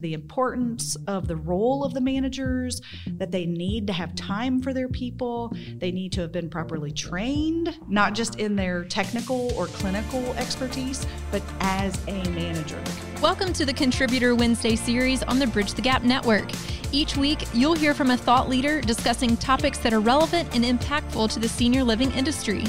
the importance of the role of the managers, that they need to have time for their people, they need to have been properly trained, not just in their technical or clinical expertise, but as a manager. Welcome to the Contributor Wednesday series on the Bridge the Gap Network. Each week, you'll hear from a thought leader discussing topics that are relevant and impactful to the senior living industry.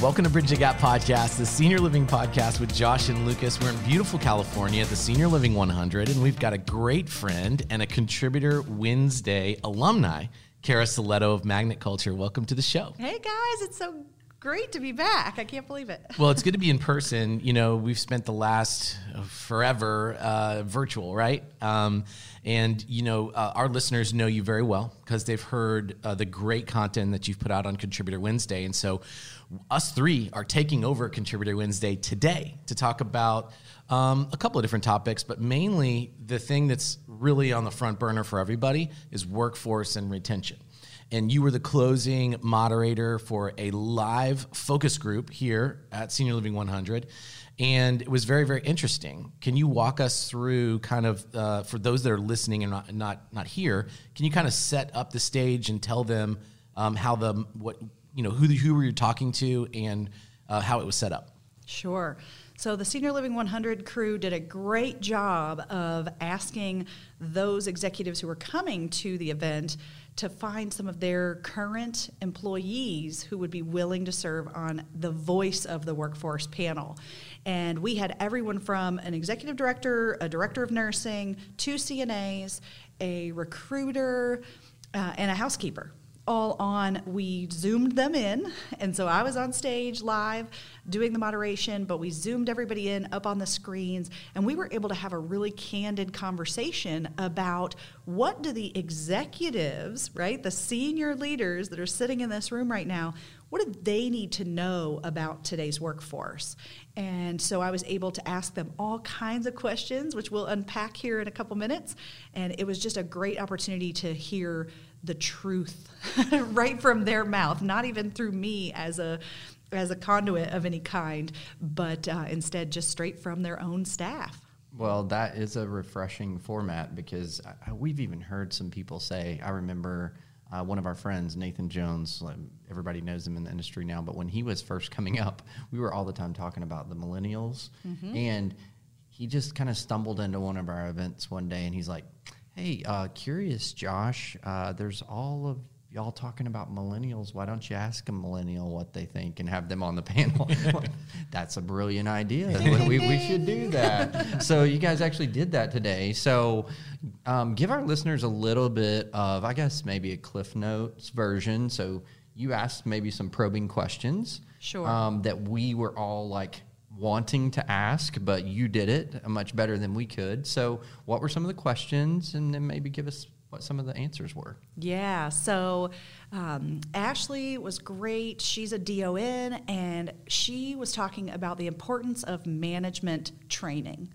Welcome to Bridge the Gap Podcast, the senior living podcast with Josh and Lucas. We're in beautiful California at the Senior Living 100, and we've got a great friend and a contributor Wednesday alumni, Cara Silletto of Magnet Culture. Welcome to the show. Hey guys, it's so great to be back. I can't believe it. Well, it's good to be in person. You know, we've spent the last uh, forever uh, virtual, right? Um, and, you know, uh, our listeners know you very well because they've heard uh, the great content that you've put out on Contributor Wednesday. And so, us three are taking over Contributor Wednesday today to talk about um, a couple of different topics, but mainly the thing that's really on the front burner for everybody is workforce and retention. And you were the closing moderator for a live focus group here at Senior Living 100 and it was very very interesting can you walk us through kind of uh, for those that are listening and not not not here can you kind of set up the stage and tell them um, how the what you know who who were you talking to and uh, how it was set up. Sure. So the Senior Living 100 crew did a great job of asking those executives who were coming to the event to find some of their current employees who would be willing to serve on the voice of the workforce panel. And we had everyone from an executive director, a director of nursing, two CNAs, a recruiter, uh, and a housekeeper all on we zoomed them in. And so i was on stage live doing the moderation but we zoomed everybody in up on the screens and we were able to have a really candid conversation about what do the executives right the senior leaders that are sitting in this room right now what do they need to know about today's workforce and so I was able to ask them all kinds of questions, which we'll unpack here in a couple minutes. And it was just a great opportunity to hear the truth right from their mouth, not even through me as a as a conduit of any kind, but uh, instead just straight from their own staff. Well, that is a refreshing format because I, we've even heard some people say. I remember uh, one of our friends, Nathan Jones. Everybody knows him in the industry now, but when he was first coming up, we were all the time talking about the millennials, mm-hmm. and he just kind of stumbled into one of our events one day, and he's like Hey, uh, curious, Josh. Uh, there's all of y'all talking about millennials. Why don't you ask a millennial what they think and have them on the panel? That's a brilliant idea. we, we, should do that. so you guys actually did that today. So um, give our listeners a little bit of, I guess, maybe a Cliff Notes version. So you asked maybe some probing questions. Sure. Um, that we were all like wanting to ask, but you did it much better than we could. So, what were some of the questions, and then maybe give us what some of the answers were? Yeah, so um, Ashley was great. She's a DON, and she was talking about the importance of management training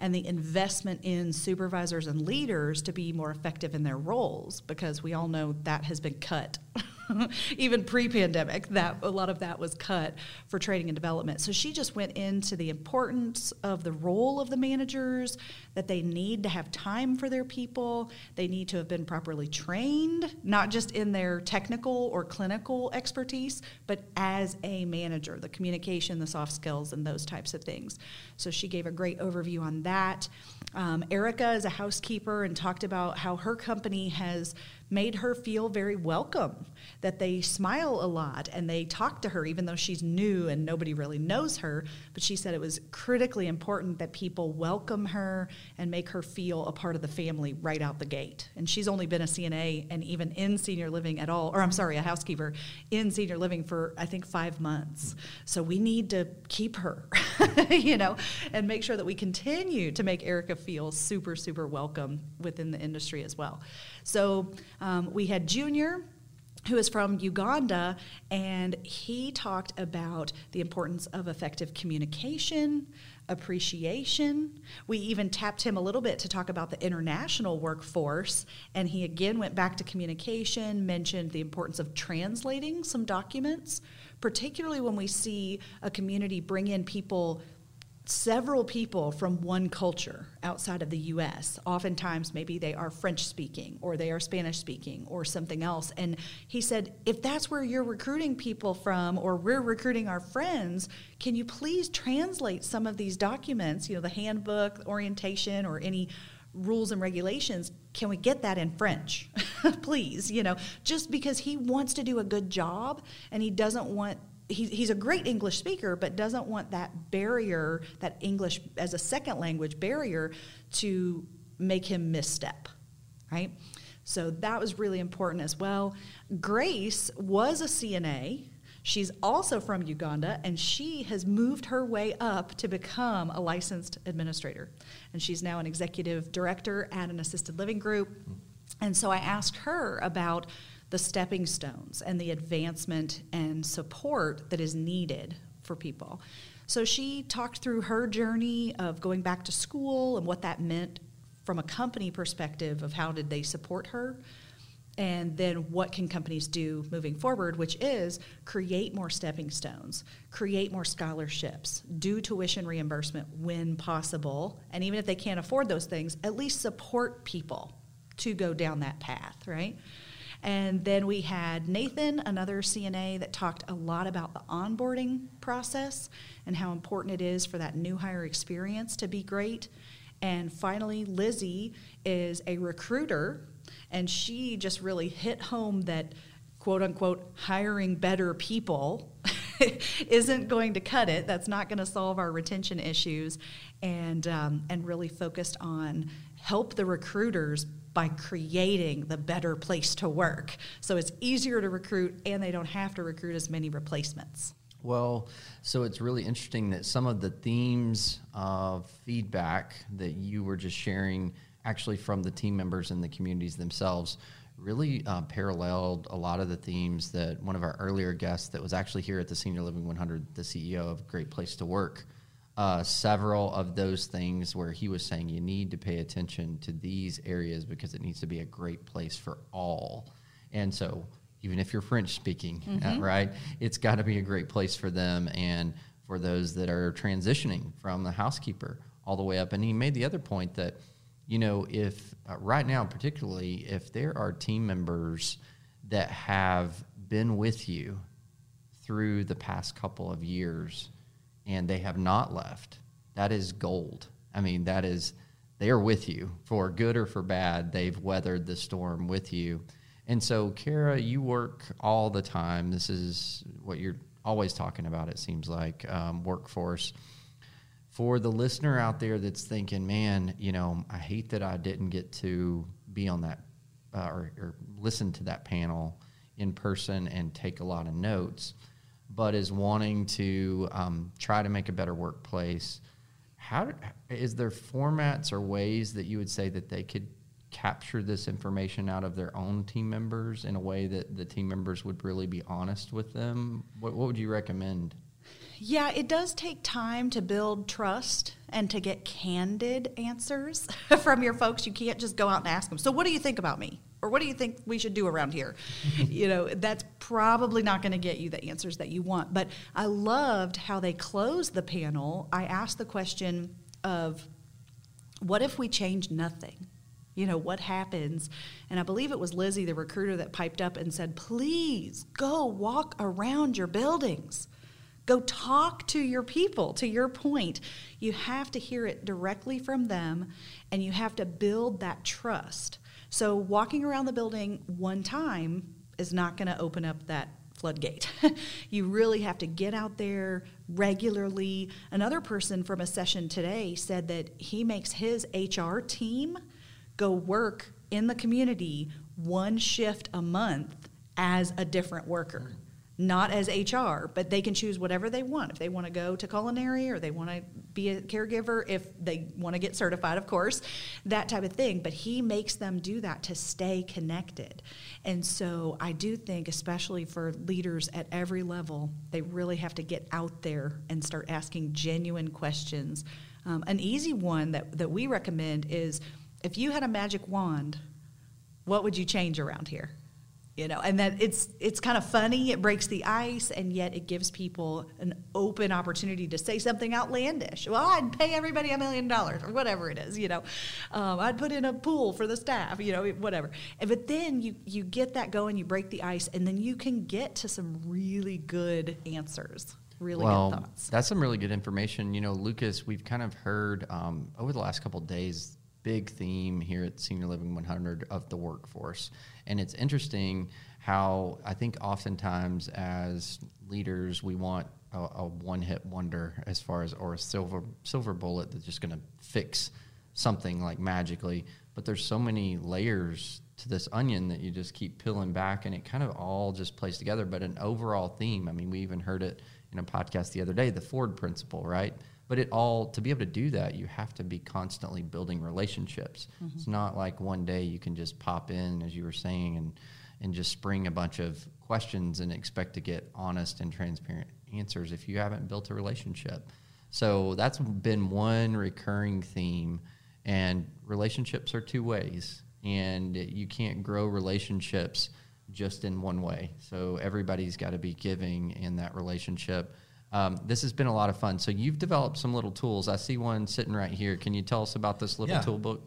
and the investment in supervisors and leaders to be more effective in their roles because we all know that has been cut even pre-pandemic that a lot of that was cut for training and development. So she just went into the importance of the role of the managers that they need to have time for their people. They need to have been properly trained not just in their technical or clinical expertise but as a manager the communication the soft skills and those types of things. So she gave a great overview on that. Um, erica is a housekeeper and talked about how her company has made her feel very welcome, that they smile a lot and they talk to her, even though she's new and nobody really knows her. But she said it was critically important that people welcome her and make her feel a part of the family right out the gate. And she's only been a CNA and even in senior living at all, or I'm sorry, a housekeeper in senior living for I think five months. So we need to keep her, you know, and make sure that we continue to make Erica feel super, super welcome within the industry as well. So um, we had Junior who is from Uganda, and he talked about the importance of effective communication, appreciation. We even tapped him a little bit to talk about the international workforce, and he again went back to communication, mentioned the importance of translating some documents, particularly when we see a community bring in people several people from one culture outside of the US. Oftentimes, maybe they are French speaking or they are Spanish speaking or something else. And he said, if that's where you're recruiting people from or we're recruiting our friends, can you please translate some of these documents, you know, the handbook, orientation, or any rules and regulations? Can we get that in French? please, you know, just because he wants to do a good job and he doesn't want he, he's a great English speaker, but doesn't want that barrier, that English as a second language barrier, to make him misstep, right? So that was really important as well. Grace was a CNA. She's also from Uganda, and she has moved her way up to become a licensed administrator. And she's now an executive director at an assisted living group. And so I asked her about the stepping stones and the advancement and support that is needed for people. So she talked through her journey of going back to school and what that meant from a company perspective of how did they support her and then what can companies do moving forward which is create more stepping stones create more scholarships do tuition reimbursement when possible and even if they can't afford those things at least support people to go down that path right and then we had Nathan, another CNA, that talked a lot about the onboarding process and how important it is for that new hire experience to be great. And finally, Lizzie is a recruiter, and she just really hit home that quote unquote hiring better people isn't going to cut it. That's not going to solve our retention issues, and um, and really focused on help the recruiters by creating the better place to work. So it's easier to recruit and they don't have to recruit as many replacements. Well, so it's really interesting that some of the themes of feedback that you were just sharing, actually from the team members and the communities themselves, really uh, paralleled a lot of the themes that one of our earlier guests that was actually here at the Senior Living 100, the CEO of Great Place to Work, uh, several of those things where he was saying you need to pay attention to these areas because it needs to be a great place for all. And so, even if you're French speaking, mm-hmm. uh, right, it's got to be a great place for them and for those that are transitioning from the housekeeper all the way up. And he made the other point that, you know, if uh, right now, particularly, if there are team members that have been with you through the past couple of years, and they have not left, that is gold. I mean, that is, they are with you for good or for bad. They've weathered the storm with you. And so, Cara, you work all the time. This is what you're always talking about, it seems like, um, workforce. For the listener out there that's thinking, man, you know, I hate that I didn't get to be on that uh, or, or listen to that panel in person and take a lot of notes but is wanting to um, try to make a better workplace. How is there formats or ways that you would say that they could capture this information out of their own team members in a way that the team members would really be honest with them? What, what would you recommend? Yeah, it does take time to build trust and to get candid answers from your folks. You can't just go out and ask them, So, what do you think about me? Or what do you think we should do around here? you know, that's probably not going to get you the answers that you want. But I loved how they closed the panel. I asked the question of what if we change nothing? You know, what happens? And I believe it was Lizzie, the recruiter, that piped up and said, please go walk around your buildings. Go talk to your people, to your point. You have to hear it directly from them, and you have to build that trust. So walking around the building one time is not going to open up that floodgate. you really have to get out there regularly. Another person from a session today said that he makes his HR team go work in the community one shift a month as a different worker not as HR, but they can choose whatever they want. If they want to go to culinary or they want to be a caregiver, if they want to get certified, of course, that type of thing. But he makes them do that to stay connected. And so I do think, especially for leaders at every level, they really have to get out there and start asking genuine questions. Um, an easy one that, that we recommend is if you had a magic wand, what would you change around here? You know, and that it's it's kind of funny. It breaks the ice, and yet it gives people an open opportunity to say something outlandish. Well, I'd pay everybody a million dollars or whatever it is, you know. Um, I'd put in a pool for the staff, you know, whatever. And, but then you you get that going, you break the ice, and then you can get to some really good answers really well, good thoughts. That's some really good information. You know, Lucas, we've kind of heard um, over the last couple days big theme here at Senior Living 100 of the workforce. And it's interesting how I think oftentimes as leaders, we want a, a one hit wonder as far as, or a silver, silver bullet that's just going to fix something like magically. But there's so many layers to this onion that you just keep peeling back and it kind of all just plays together. But an overall theme, I mean, we even heard it in a podcast the other day, the Ford principle, right? But it all to be able to do that, you have to be constantly building relationships. Mm-hmm. It's not like one day you can just pop in, as you were saying, and and just spring a bunch of questions and expect to get honest and transparent answers if you haven't built a relationship. So that's been one recurring theme, and relationships are two ways, and you can't grow relationships just in one way. So everybody's got to be giving in that relationship. Um, this has been a lot of fun. So you've developed some little tools. I see one sitting right here. Can you tell us about this little yeah. tool book?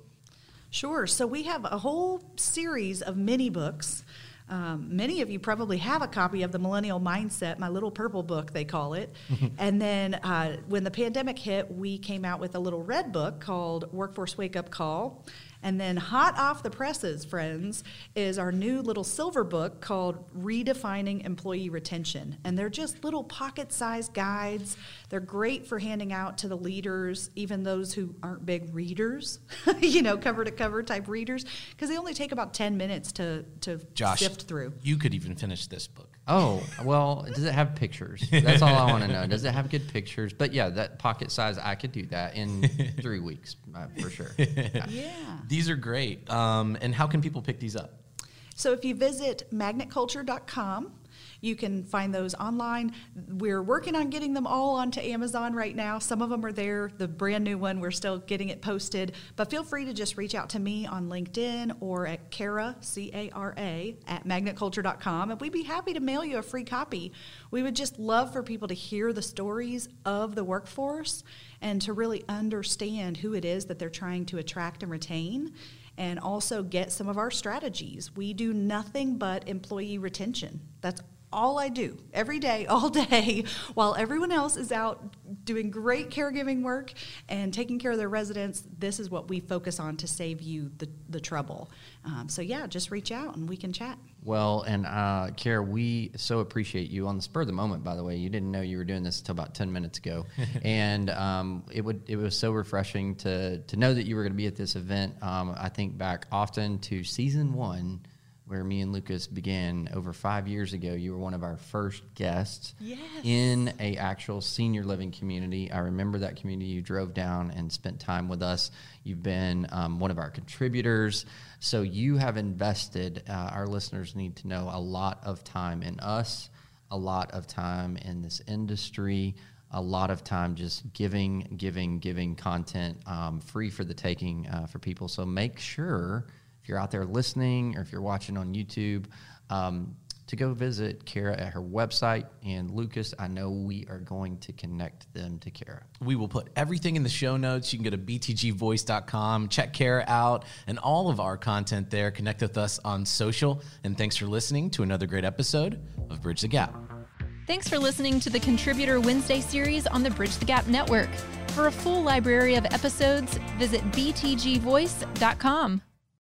Sure. So we have a whole series of mini books. Um, many of you probably have a copy of the Millennial Mindset, my little purple book, they call it. and then uh, when the pandemic hit, we came out with a little red book called Workforce Wake Up Call. And then, hot off the presses, friends, is our new little silver book called Redefining Employee Retention. And they're just little pocket sized guides. They're great for handing out to the leaders, even those who aren't big readers, you know, cover to cover type readers, because they only take about 10 minutes to, to Josh, sift through. You could even finish this book. Oh, well, does it have pictures? That's all I want to know. Does it have good pictures? But yeah, that pocket size, I could do that in three weeks uh, for sure. Yeah. yeah. These are great. Um, and how can people pick these up? So if you visit magnetculture.com, you can find those online. We're working on getting them all onto Amazon right now. Some of them are there. The brand new one, we're still getting it posted. But feel free to just reach out to me on LinkedIn or at Cara, C A R A, at magnetculture.com. And we'd be happy to mail you a free copy. We would just love for people to hear the stories of the workforce and to really understand who it is that they're trying to attract and retain and also get some of our strategies. We do nothing but employee retention. That's all I do every day, all day, while everyone else is out doing great caregiving work and taking care of their residents. This is what we focus on to save you the, the trouble. Um, so, yeah, just reach out and we can chat. Well, and uh, Cara, we so appreciate you on the spur of the moment. By the way, you didn't know you were doing this until about ten minutes ago, and um, it would it was so refreshing to to know that you were going to be at this event. Um, I think back often to season one where me and Lucas began over five years ago. You were one of our first guests yes. in a actual senior living community. I remember that community. You drove down and spent time with us. You've been um, one of our contributors. So you have invested. Uh, our listeners need to know a lot of time in us, a lot of time in this industry. A lot of time just giving, giving, giving content um, free for the taking uh, for people. So make sure if you're out there listening or if you're watching on YouTube, um, to go visit Cara at her website. And Lucas, I know we are going to connect them to Cara. We will put everything in the show notes. You can go to btgvoice.com, check Cara out, and all of our content there. Connect with us on social. And thanks for listening to another great episode of Bridge the Gap. Thanks for listening to the Contributor Wednesday series on the Bridge the Gap Network. For a full library of episodes, visit btgvoice.com.